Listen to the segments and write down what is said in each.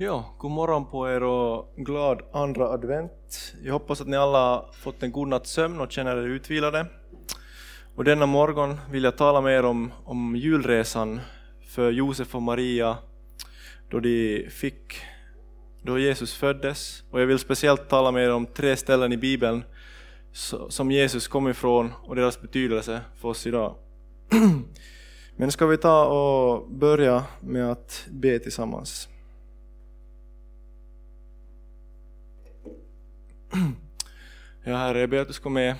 Ja, god morgon på er och glad andra advent. Jag hoppas att ni alla har fått en god natts sömn och känner er utvilade. Och denna morgon vill jag tala med er om, om julresan för Josef och Maria då de fick, då Jesus föddes. Och jag vill speciellt tala med er om tre ställen i Bibeln som Jesus kom ifrån och deras betydelse för oss idag. Men ska vi ta och börja med att be tillsammans. Ja, Herre, jag ber att du ska med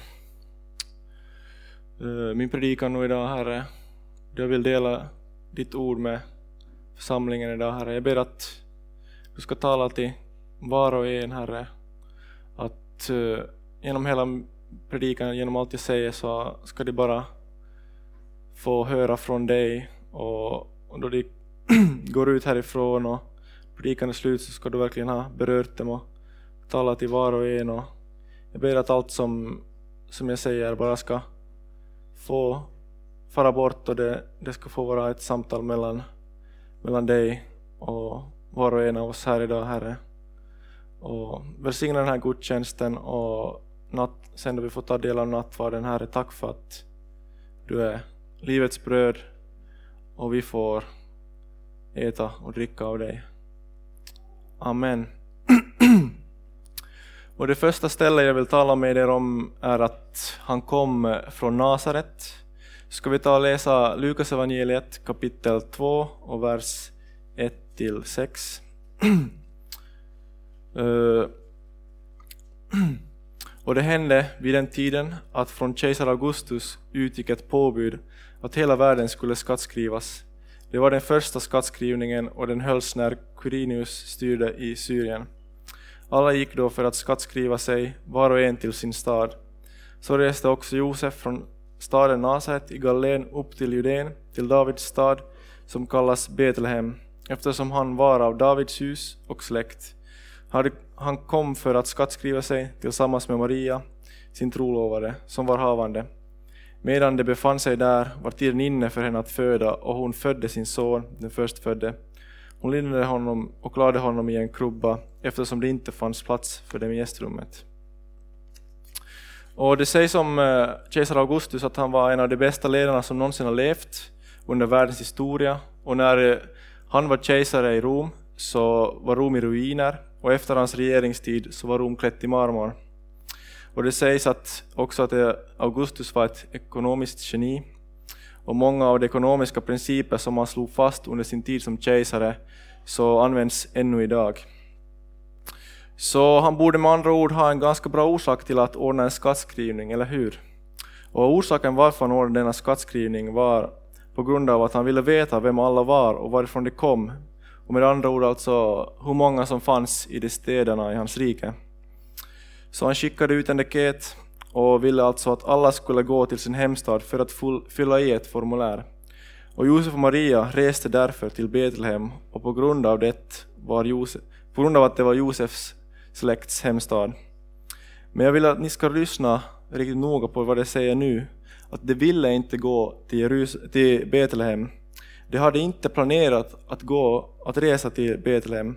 eh, min predikan nu idag, Herre. Jag vill dela ditt ord med församlingen idag, Herre. Jag ber att du ska tala till var och en, Herre. Att uh, genom hela predikan, genom allt jag säger, så ska de bara få höra från dig och, och då de går ut härifrån och predikan är slut så ska du verkligen ha berört dem och tala till var och en och jag ber att allt som, som jag säger bara ska få fara bort och det, det ska få vara ett samtal mellan, mellan dig och var och en av oss här idag, Herre. Och välsigna den här gudstjänsten och natt, sen då vi får ta del av nattvarden, Herre, tack för att du är livets bröd och vi får äta och dricka av dig. Amen. Och det första stället jag vill tala med er om är att han kom från Nasaret. Ska vi ta och läsa Lukas evangeliet kapitel 2 och vers 1 till 6. Eh, och det hände vid den tiden att från kejsar Augustus utgick ett påbud att hela världen skulle skattskrivas. Det var den första skattskrivningen och den hölls när Quirinius styrde i Syrien. Alla gick då för att skattskriva sig, var och en till sin stad. Så reste också Josef från staden Nasaret i Galileen upp till Judeen, till Davids stad, som kallas Betlehem, eftersom han var av Davids hus och släkt. Han kom för att skattskriva sig tillsammans med Maria, sin trolovade, som var havande. Medan de befann sig där var tiden inne för henne att föda och hon födde sin son, den förstfödde. Hon lindade honom och lade honom i en krubba eftersom det inte fanns plats för dem i gästrummet. Och det sägs om eh, kejsar Augustus att han var en av de bästa ledarna som någonsin har levt under världens historia. Och när eh, han var kejsare i Rom så var Rom i ruiner och efter hans regeringstid så var Rom klätt i marmor. Och det sägs att också att eh, Augustus var ett ekonomiskt geni och många av de ekonomiska principer som han slog fast under sin tid som kejsare så används ännu idag. Så han borde med andra ord ha en ganska bra orsak till att ordna en skattskrivning, eller hur? Och orsaken varför han ordnade denna skattskrivning var på grund av att han ville veta vem alla var och varifrån de kom. Och med andra ord alltså hur många som fanns i de städerna i hans rike. Så han skickade ut en deket och ville alltså att alla skulle gå till sin hemstad för att fylla i ett formulär. Och Josef och Maria reste därför till Betlehem och på grund av det var Josef, på grund av att det var Josefs släkts hemstad. Men jag vill att ni ska lyssna riktigt noga på vad det säger nu, att de ville inte gå till, Jerus till Betlehem. De hade inte planerat att, gå, att resa till Betlehem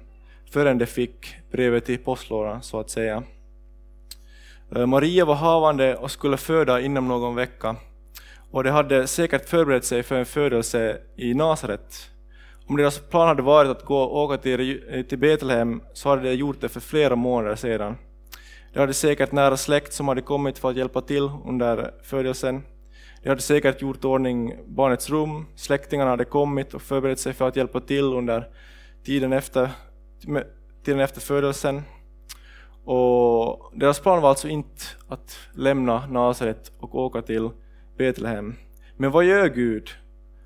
förrän de fick brevet i postlådan, så att säga. Eh, Maria var havande och skulle föda inom någon vecka, och de hade säkert förberett sig för en födelse i Nasaret, om deras plan hade varit att gå och åka till, eh, till Betlehem så hade de gjort det för flera månader sedan. De hade säkert nära släkt som hade kommit för att hjälpa till under födelsen. De hade säkert gjort ordning barnets rum, släktingarna hade kommit och förberett sig för att hjälpa till under tiden efter, tiden efter födelsen. Och deras plan var alltså inte att lämna Nasaret och åka till Betlehem. Men vad gör Gud?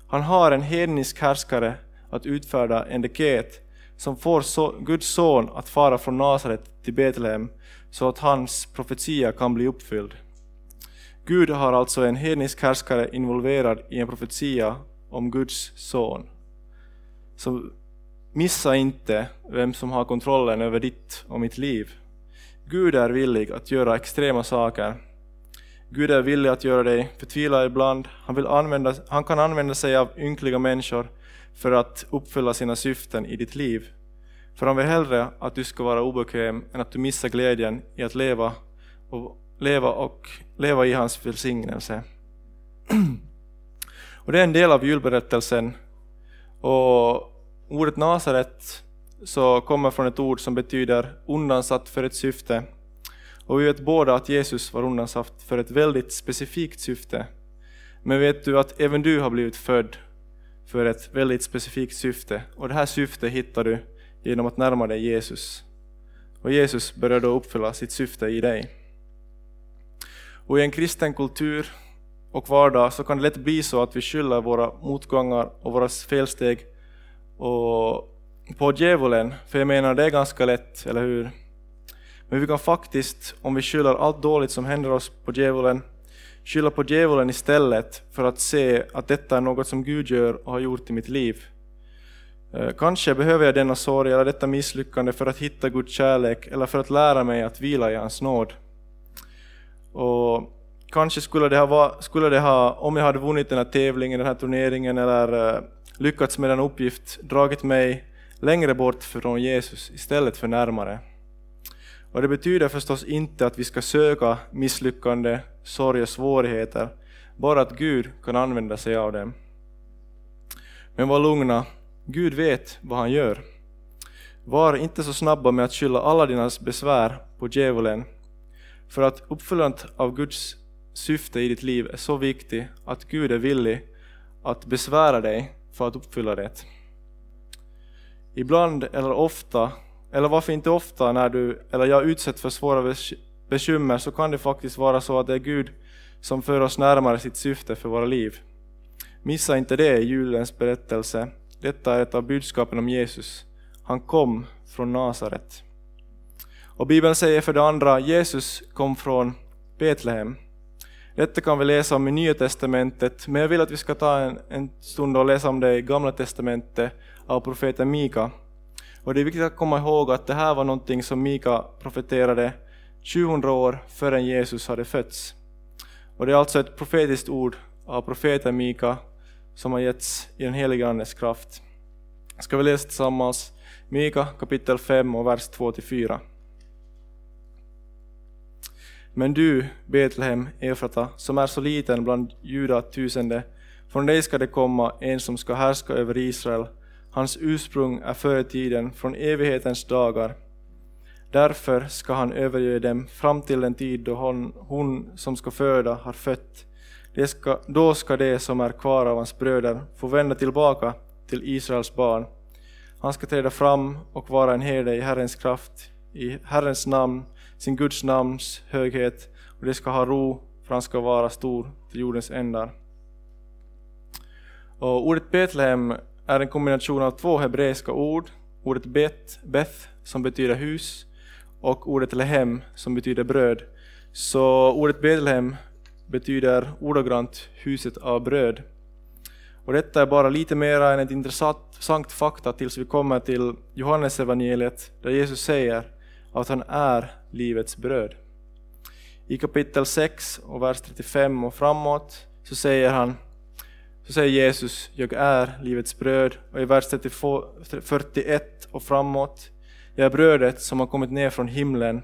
Han har en hednisk härskare att utfärda en deket som får so Guds son att fara från Nasaret till Betlehem så att hans profetia kan bli uppfylld. Gud har alltså en hednisk härskare involverad i en profetia om Guds son. Så missa inte vem som har kontrollen över ditt och mitt liv. Gud är villig att göra extrema saker. Gud är villig att göra dig förtvivlad ibland. Han, vill använda, han kan använda sig av ynkliga människor för att uppfylla sina syften i ditt liv. för han vill hellre att du ska vara obekväm än att du missar glädjen i att leva och leva, och leva i hans välsignelse. och det är en del av julberättelsen. Och ordet Nasaret så kommer från ett ord som betyder undansatt för ett syfte. Och vi vet båda att Jesus var undansatt för ett väldigt specifikt syfte. Men vet du att även du har blivit född för ett väldigt specifikt syfte. Och det här syftet hittar du genom att närma dig Jesus. Och Jesus börjar då uppfylla sitt syfte i dig. Och i en kristen kultur och vardag så kan det lätt bli så att vi skyller våra motgångar och våra felsteg och på djävulen, för jag menar det är ganska lätt, eller hur? Men vi kan faktiskt, om vi skyller allt dåligt som händer oss på djävulen, skylla på djävulen istället för att se att detta är något som Gud gör och har gjort i mitt liv. Eh, kanske behöver jag denna sorg eller detta misslyckande för att hitta Guds kärlek eller för att lära mig att vila i hans nåd. Och kanske skulle det, ha, skulle det ha, om jag hade vunnit den här tävlingen, den här turneringen eller eh, lyckats med den uppgift, dragit mig längre bort från Jesus istället för närmare. Och det betyder förstås inte att vi ska söka misslyckande, sorg och svårigheter, bara att Gud kan använda sig av dem. Men var lugna, Gud vet vad han gör. Var inte så snabba med att skylla alla dina besvär på djävulen, för att uppfyllandet av Guds syfte i ditt liv är så viktigt att Gud är villig att besvära dig för att uppfylla det. Ibland eller ofta, eller varför inte ofta när du eller jag utsätts för svåra bekymmer så kan det faktiskt vara så att det är Gud som för oss närmare sitt syfte för våra liv. Missa inte det i julens berättelse. Detta är ett av budskapen om Jesus. Han kom från Nasaret. Och Bibeln säger för det andra, Jesus kom från Betlehem. Detta kan vi läsa om i Nya Testamentet, men jag vill att vi ska ta en, en stund och läsa om det i Gamla Testamentet av profeten Mika. Och det är viktigt att komma ihåg att det här var någonting som Mika profeterade 700 år före Jesus hade fötts. Och det är alltså ett profetiskt ord av profeten Mika som har getts i den heliga Andes kraft. Ska vi läsa tillsammans Mika kapitel 5 och vers 2-4. Men du, Betlehem Efrata, som är så liten bland juda tusende, från dig ska det komma en som ska härska över Israel. Hans ursprung är före tiden, från evighetens dagar. Därför ska han överge dem fram till den tid då hon, hon som ska föda har fött. Det ska, då ska det som är kvar av hans bröder få vända tillbaka till Israels barn. Han ska träda fram och vara en herde i Herrens kraft, i Herrens namn, sin Guds namns höghet, och det ska ha ro, för han ska vara stor till jordens ändar. Och ordet Betlehem är en kombination av två hebreiska ord, ordet bet, beth, som betyder hus, och ordet lehem, som betyder bröd. Så ordet Betlehem betyder ordagrant huset av bröd. Och detta är bara lite mer än ett intressant fakta tills vi kommer till Johannes evangeliet där Jesus säger att han är livets bröd. I kapitel 6 och vers 35 och framåt så säger han så säger Jesus, jag är livets bröd. Och i vers 41 och framåt, jag är brödet som har kommit ner från himlen.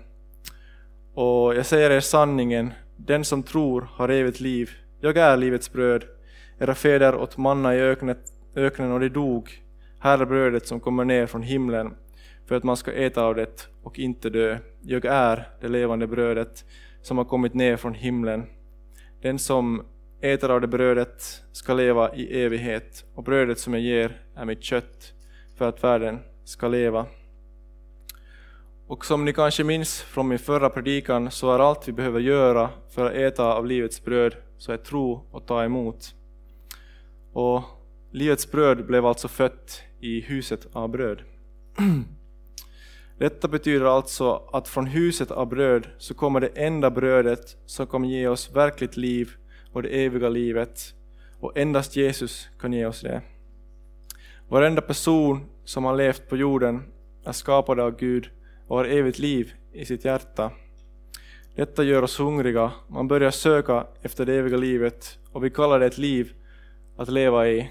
Och jag säger er sanningen, den som tror har evigt liv. Jag är livets bröd. Era fäder åt manna i öknet, öknen och de dog. Här är brödet som kommer ner från himlen för att man ska äta av det och inte dö. Jag är det levande brödet som har kommit ner från himlen. Den som äter av det brödet ska leva i evighet och brödet som jag ger är mitt kött för att världen ska leva. Och som ni kanske minns från min förra predikan så är allt vi behöver göra för att äta av livets bröd så är tro och ta emot. Och livets bröd blev alltså fött i huset av bröd. Detta betyder alltså att från huset av bröd så kommer det enda brödet som kommer ge oss verkligt liv och det eviga livet. Och endast Jesus kan ge oss det. Varenda person som har levt på jorden är skapad av Gud och har evigt liv i sitt hjärta. Detta gör oss hungriga, man börjar söka efter det eviga livet och vi kallar det ett liv att leva i.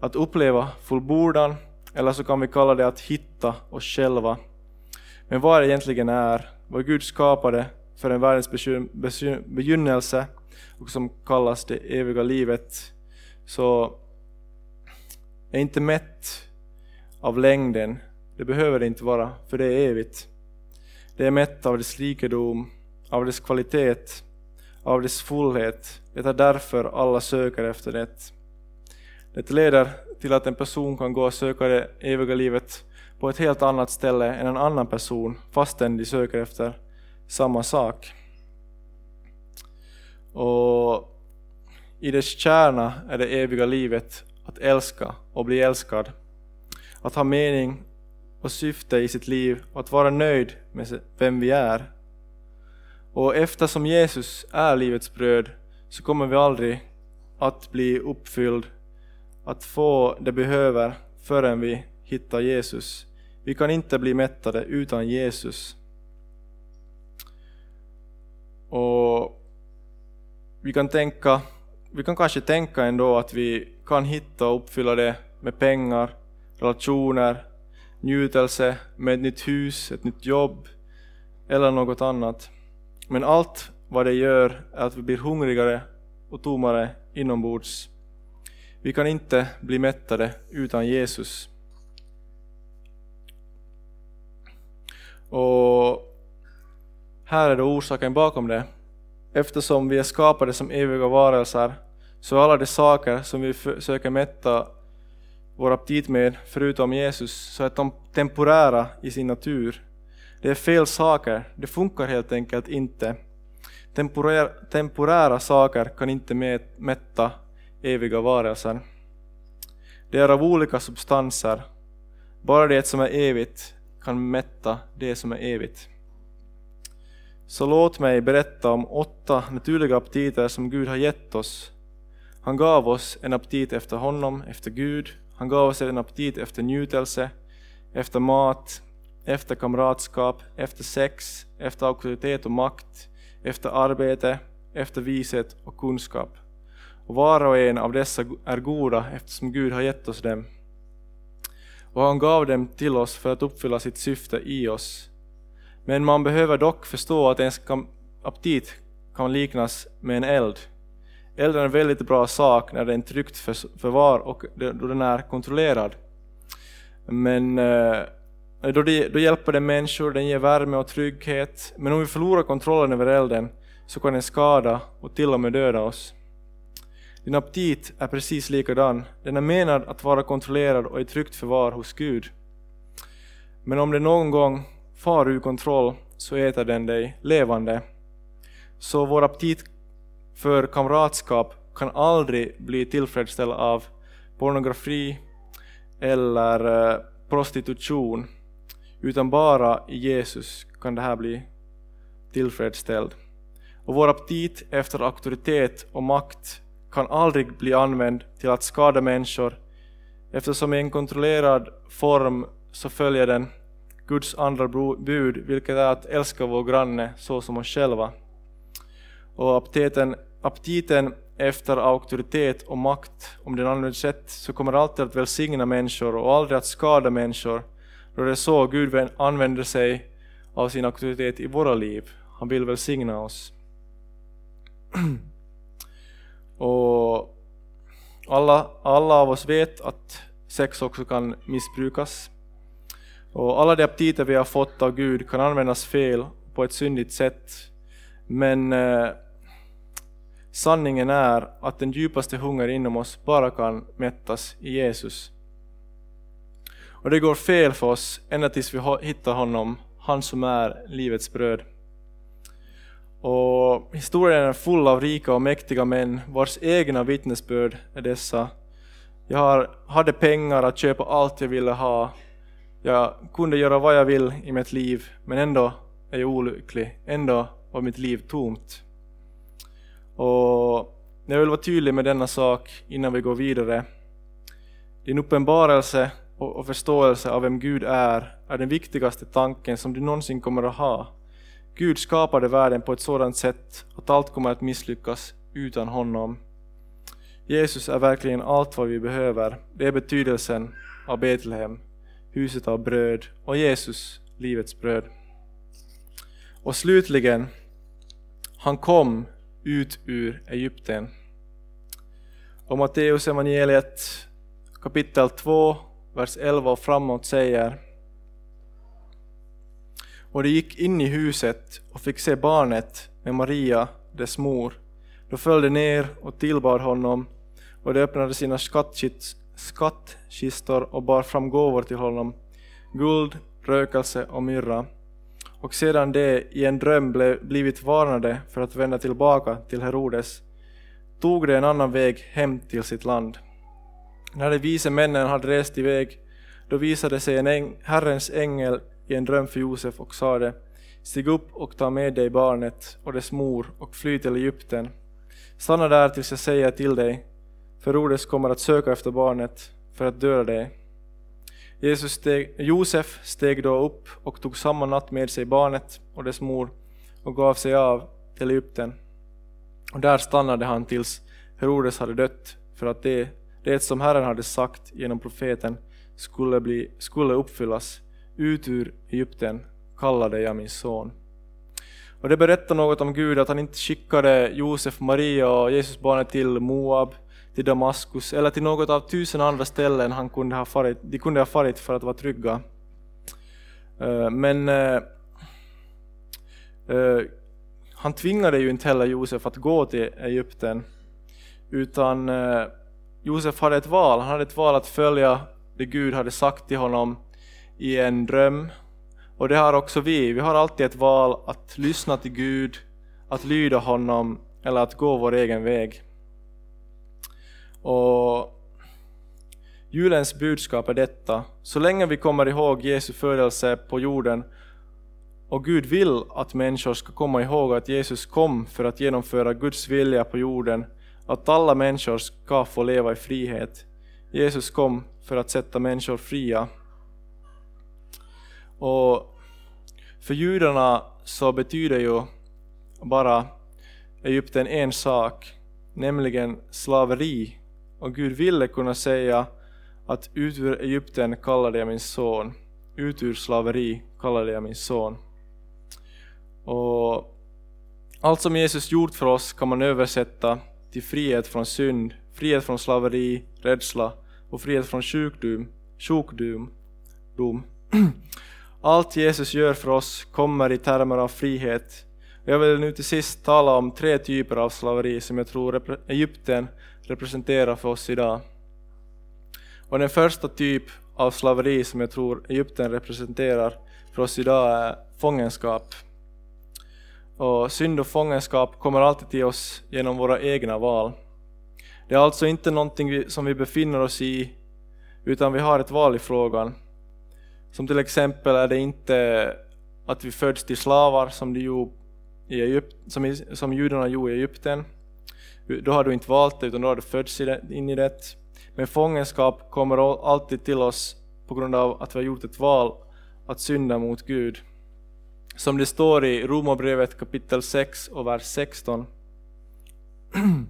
Att uppleva fullbordan eller så kan vi kalla det att hitta oss själva. Men vad det egentligen är, vad Gud skapade för en världens begynnelse och som kallas det eviga livet, så är inte mätt av längden. Det behöver det inte vara, för det är evigt. Det är mätt av dess rikedom, av dess kvalitet, av dess fullhet. Det är därför alla söker efter det. Det leder till att en person kan gå och söka det eviga livet på ett helt annat ställe än en annan person, fastän de söker efter samma sak. Och i dess kärna är det eviga livet att älska och bli älskad, att ha mening och syfte i sitt liv och att vara nöjd med vem vi är. Och eftersom Jesus är livets bröd så kommer vi aldrig att bli uppfylld, att få det vi behöver förrän vi hittar Jesus. Vi kan inte bli mättade utan Jesus. Och vi kan tänka, vi kan kanske tänka ändå att vi kan hitta och uppfylla det med pengar, relationer, njutelse, med ett nytt hus, ett nytt jobb eller något annat. Men allt vad det gör är att vi blir hungrigare och tommare inombords. Vi kan inte bli mättade utan Jesus. Och här är då orsaken bakom det. Eftersom vi är skapade som eviga varelser så alla de saker som vi försöker mätta vår aptit med, förutom Jesus, så är de temporära i sin natur. Det är fel saker, det funkar helt enkelt inte. Temporär, temporära saker kan inte mätta eviga varelser. Det är av olika substanser. Bara det som är evigt kan mätta det som är evigt. Så låt mig berätta om åtta naturliga aptiter som Gud har gett oss. Han gav oss en aptit efter honom, efter Gud. Han gav oss en aptit efter njutelse, efter mat, efter kamratskap, efter sex, efter auktoritet och makt, efter arbete, efter vishet och kunskap. Och var och en av dessa är goda eftersom Gud har gett oss dem. Och han gav dem till oss för att uppfylla sitt syfte i oss men man behöver dock förstå att ens aptit kan liknas med en eld. Elden är en väldigt bra sak när den är tryggt förvar och då den är kontrollerad. Men eh, då, det, då hjälper den människor, den ger värme och trygghet. Men om vi förlorar kontrollen över elden så kan den skada och till och med döda oss. Din aptit är precis likadan. Den är menad att vara kontrollerad och i tryggt förvar hos Gud. Men om det någon gång far ur kontroll så äter den dig levande. Så vår aptit för kamratskap kan aldrig bli tillfredsställd av pornografi eller eh, prostitution, utan bara i Jesus kan det här bli tillfredsställd. Och vår aptit efter auktoritet och makt kan aldrig bli använd till att skada människor, eftersom i en kontrollerad form så följer den Guds andra bud, vilket är att älska vår granne så som oss själva. Och aptiten, aptiten efter auktoritet och makt, om den används rätt, så kommer alltid att välsigna människor och aldrig att skada människor, då det är så Gud använder sig av sin auktoritet i våra liv. Han vill välsigna oss. och alla, alla av oss vet att sex också kan missbrukas. Och alla de aptiter vi har fått av Gud kan användas fel på ett syndigt sätt. Men eh, sanningen är att den djupaste hunger inom oss bara kan mättas i Jesus. Och det går fel för oss ända tills vi hittar honom, han som är livets bröd. Och historien är full av rika och mäktiga män vars egna vittnesbörd är dessa. Jag hade pengar att köpa allt jag ville ha jag kunde göra vad jag vill i mitt liv, men ändå är jag olycklig. Ändå var mitt liv tomt. Och jag vill vara tydlig med denna sak innan vi går vidare. Din uppenbarelse och förståelse av vem Gud är, är den viktigaste tanken som du någonsin kommer att ha. Gud skapade världen på ett sådant sätt att allt kommer att misslyckas utan honom. Jesus är verkligen allt vad vi behöver. Det är betydelsen av Betlehem, huset av bröd och Jesus, livets bröd. Och slutligen, han kom ut ur Egypten. Och Matteus evangeliet kapitel 2, vers 11 och framåt säger Och de gick in i huset och fick se barnet med Maria, dess mor. Då föll de ner och tillbad honom och de öppnade sina skattkistor och bar fram gåvor till honom, guld, rökelse och myrra. Och sedan de i en dröm blev, blivit varnade för att vända tillbaka till Herodes tog de en annan väg hem till sitt land. När de vise männen hade rest iväg, då visade sig en äng, Herrens ängel i en dröm för Josef och sade Stig upp och ta med dig barnet och dess mor och fly till Egypten. Stanna där tills jag säger till dig, för Herodes kommer att söka efter barnet för att döda det. Jesus steg, Josef steg då upp och tog samma natt med sig barnet och dess mor och gav sig av till Egypten. Och där stannade han tills Herodes hade dött, för att det, det som Herren hade sagt genom profeten skulle, bli, skulle uppfyllas. Ut ur Egypten kallade jag min son. Och det berättar något om Gud, att han inte skickade Josef, Maria och Jesusbarnet till Moab, till Damaskus eller till något av tusen andra ställen han kunde ha farit, de kunde ha farit för att vara trygga. Eh, men eh, eh, han tvingade ju inte heller Josef att gå till Egypten, utan Josef hade ett val. Han hade ett val att följa det Gud hade sagt till honom i en dröm. Och det har också vi. Vi har alltid ett val att lyssna till Gud, att lyda honom eller att gå vår egen väg. Och julens budskap är detta. Så länge vi kommer ihåg Jesu födelse på jorden och Gud vill att människor ska komma ihåg att Jesus kom för att genomföra Guds vilja på jorden, att alla människor ska få leva i frihet. Jesus kom för att sätta människor fria. Och för judarna så betyder ju bara Egypten en sak, nämligen slaveri och Gud ville kunna säga att ut ur Egypten kallade jag min son, ut ur slaveri kallade jag min son. Och allt som Jesus gjort för oss kan man översätta till frihet från synd, frihet från slaveri, rädsla och frihet från sjukdom, sjukdom. Dom. Allt Jesus gör för oss kommer i termer av frihet. Jag vill nu till sist tala om tre typer av slaveri som jag tror Egypten representerar för oss idag. Och den första typ av slaveri som jag tror Egypten representerar för oss idag är fångenskap. Och synd och fångenskap kommer alltid till oss genom våra egna val. Det är alltså inte någonting som vi befinner oss i, utan vi har ett val i frågan. Som till exempel är det inte att vi föds till slavar som, de gjorde i Egypt, som, som judarna gjorde i Egypten, då har du inte valt det utan då har du fötts in i det. Men fångenskap kommer alltid till oss på grund av att vi har gjort ett val att synda mot Gud. Som det står i Romarbrevet kapitel 6 och vers 16.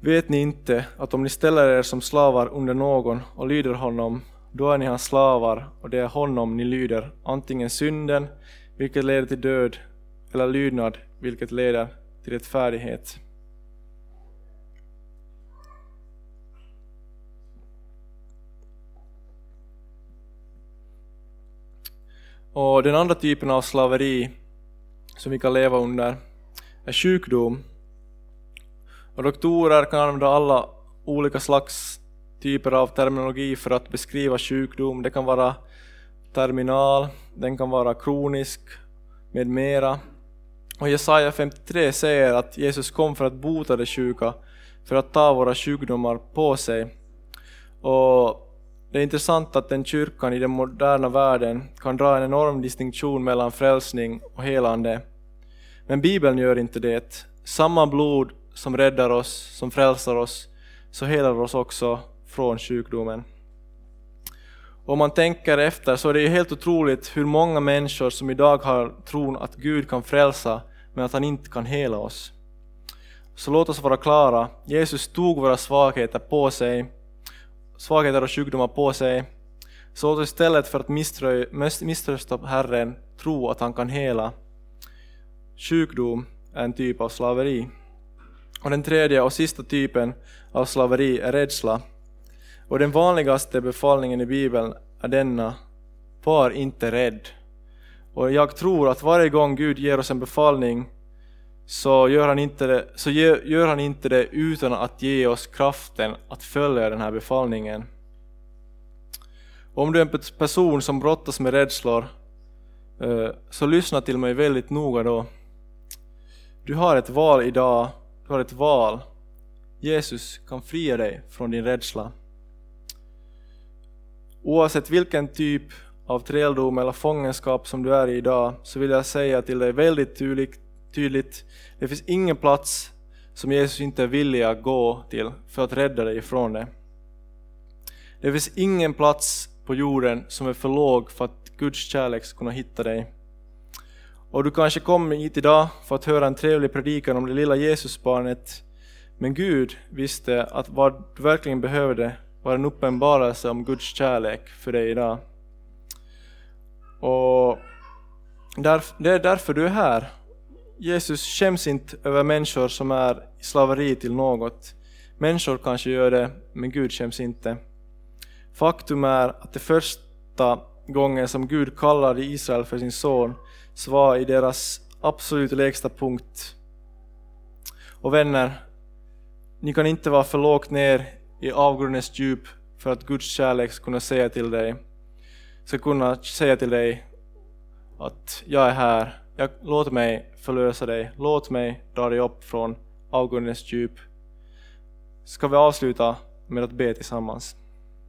Vet ni inte att om ni ställer er som slavar under någon och lyder honom, då är ni hans slavar och det är honom ni lyder, antingen synden, vilket leder till död, eller lydnad, vilket leder till rättfärdighet. Och den andra typen av slaveri som vi kan leva under är sjukdom. Och doktorer kan använda alla olika slags typer av terminologi för att beskriva sjukdom. Det kan vara terminal, den kan vara kronisk med mera. Och Jesaja 53 säger att Jesus kom för att bota de sjuka, för att ta våra sjukdomar på sig. Och det är intressant att den kyrkan i den moderna världen kan dra en enorm distinktion mellan frälsning och helande. Men Bibeln gör inte det. Samma blod som räddar oss, som frälsar oss, så helar oss också från sjukdomen. Om man tänker efter så är det ju helt otroligt hur många människor som idag har tron att Gud kan frälsa men att han inte kan hela oss. Så låt oss vara klara, Jesus tog våra svagheter på sig svagheter och sjukdomar på sig. Så låt oss istället för att misströsta Herren tro att han kan hela. Sjukdom är en typ av slaveri. Och den tredje och sista typen av slaveri är rädsla. Och den vanligaste befallningen i Bibeln är denna, var inte rädd. Och jag tror att varje gång Gud ger oss en befallning så gör han inte det, så gör han inte det utan att ge oss kraften att följa den här befallningen. Om du är en person som brottas med rädslor, eh, så lyssna till mig väldigt noga då. Du har ett val idag, du har ett val. Jesus kan fria dig från din rädsla. Oavsett vilken typ av träldom eller fångenskap som du är i idag, så vill jag säga till dig väldigt tydligt, tydligt det finns ingen plats som Jesus inte är villig att gå till för att rädda dig ifrån det. Det finns ingen plats på jorden som är för låg för att Guds kärlek ska kunna hitta dig. Och du kanske kom hit idag för att höra en trevlig predikan om det lilla Jesusbarnet, men Gud visste att vad du verkligen behövde var en uppenbarelse om Guds kärlek för dig idag. Och det är därför du är här. Jesus skäms inte över människor som är i slaveri till något. Människor kanske gör det, men Gud skäms inte. Faktum är att det första gången som Gud kallade Israel för sin son så var i deras absolut lägsta punkt. Och vänner, ni kan inte vara för lågt ner i avgrundens djup för att Guds kärlek ska kunna säga till dig, ska kunna säga till dig att jag är här, jag, låt mig förlösa dig, låt mig dra dig upp från avgrundens djup. Ska vi avsluta med att be tillsammans?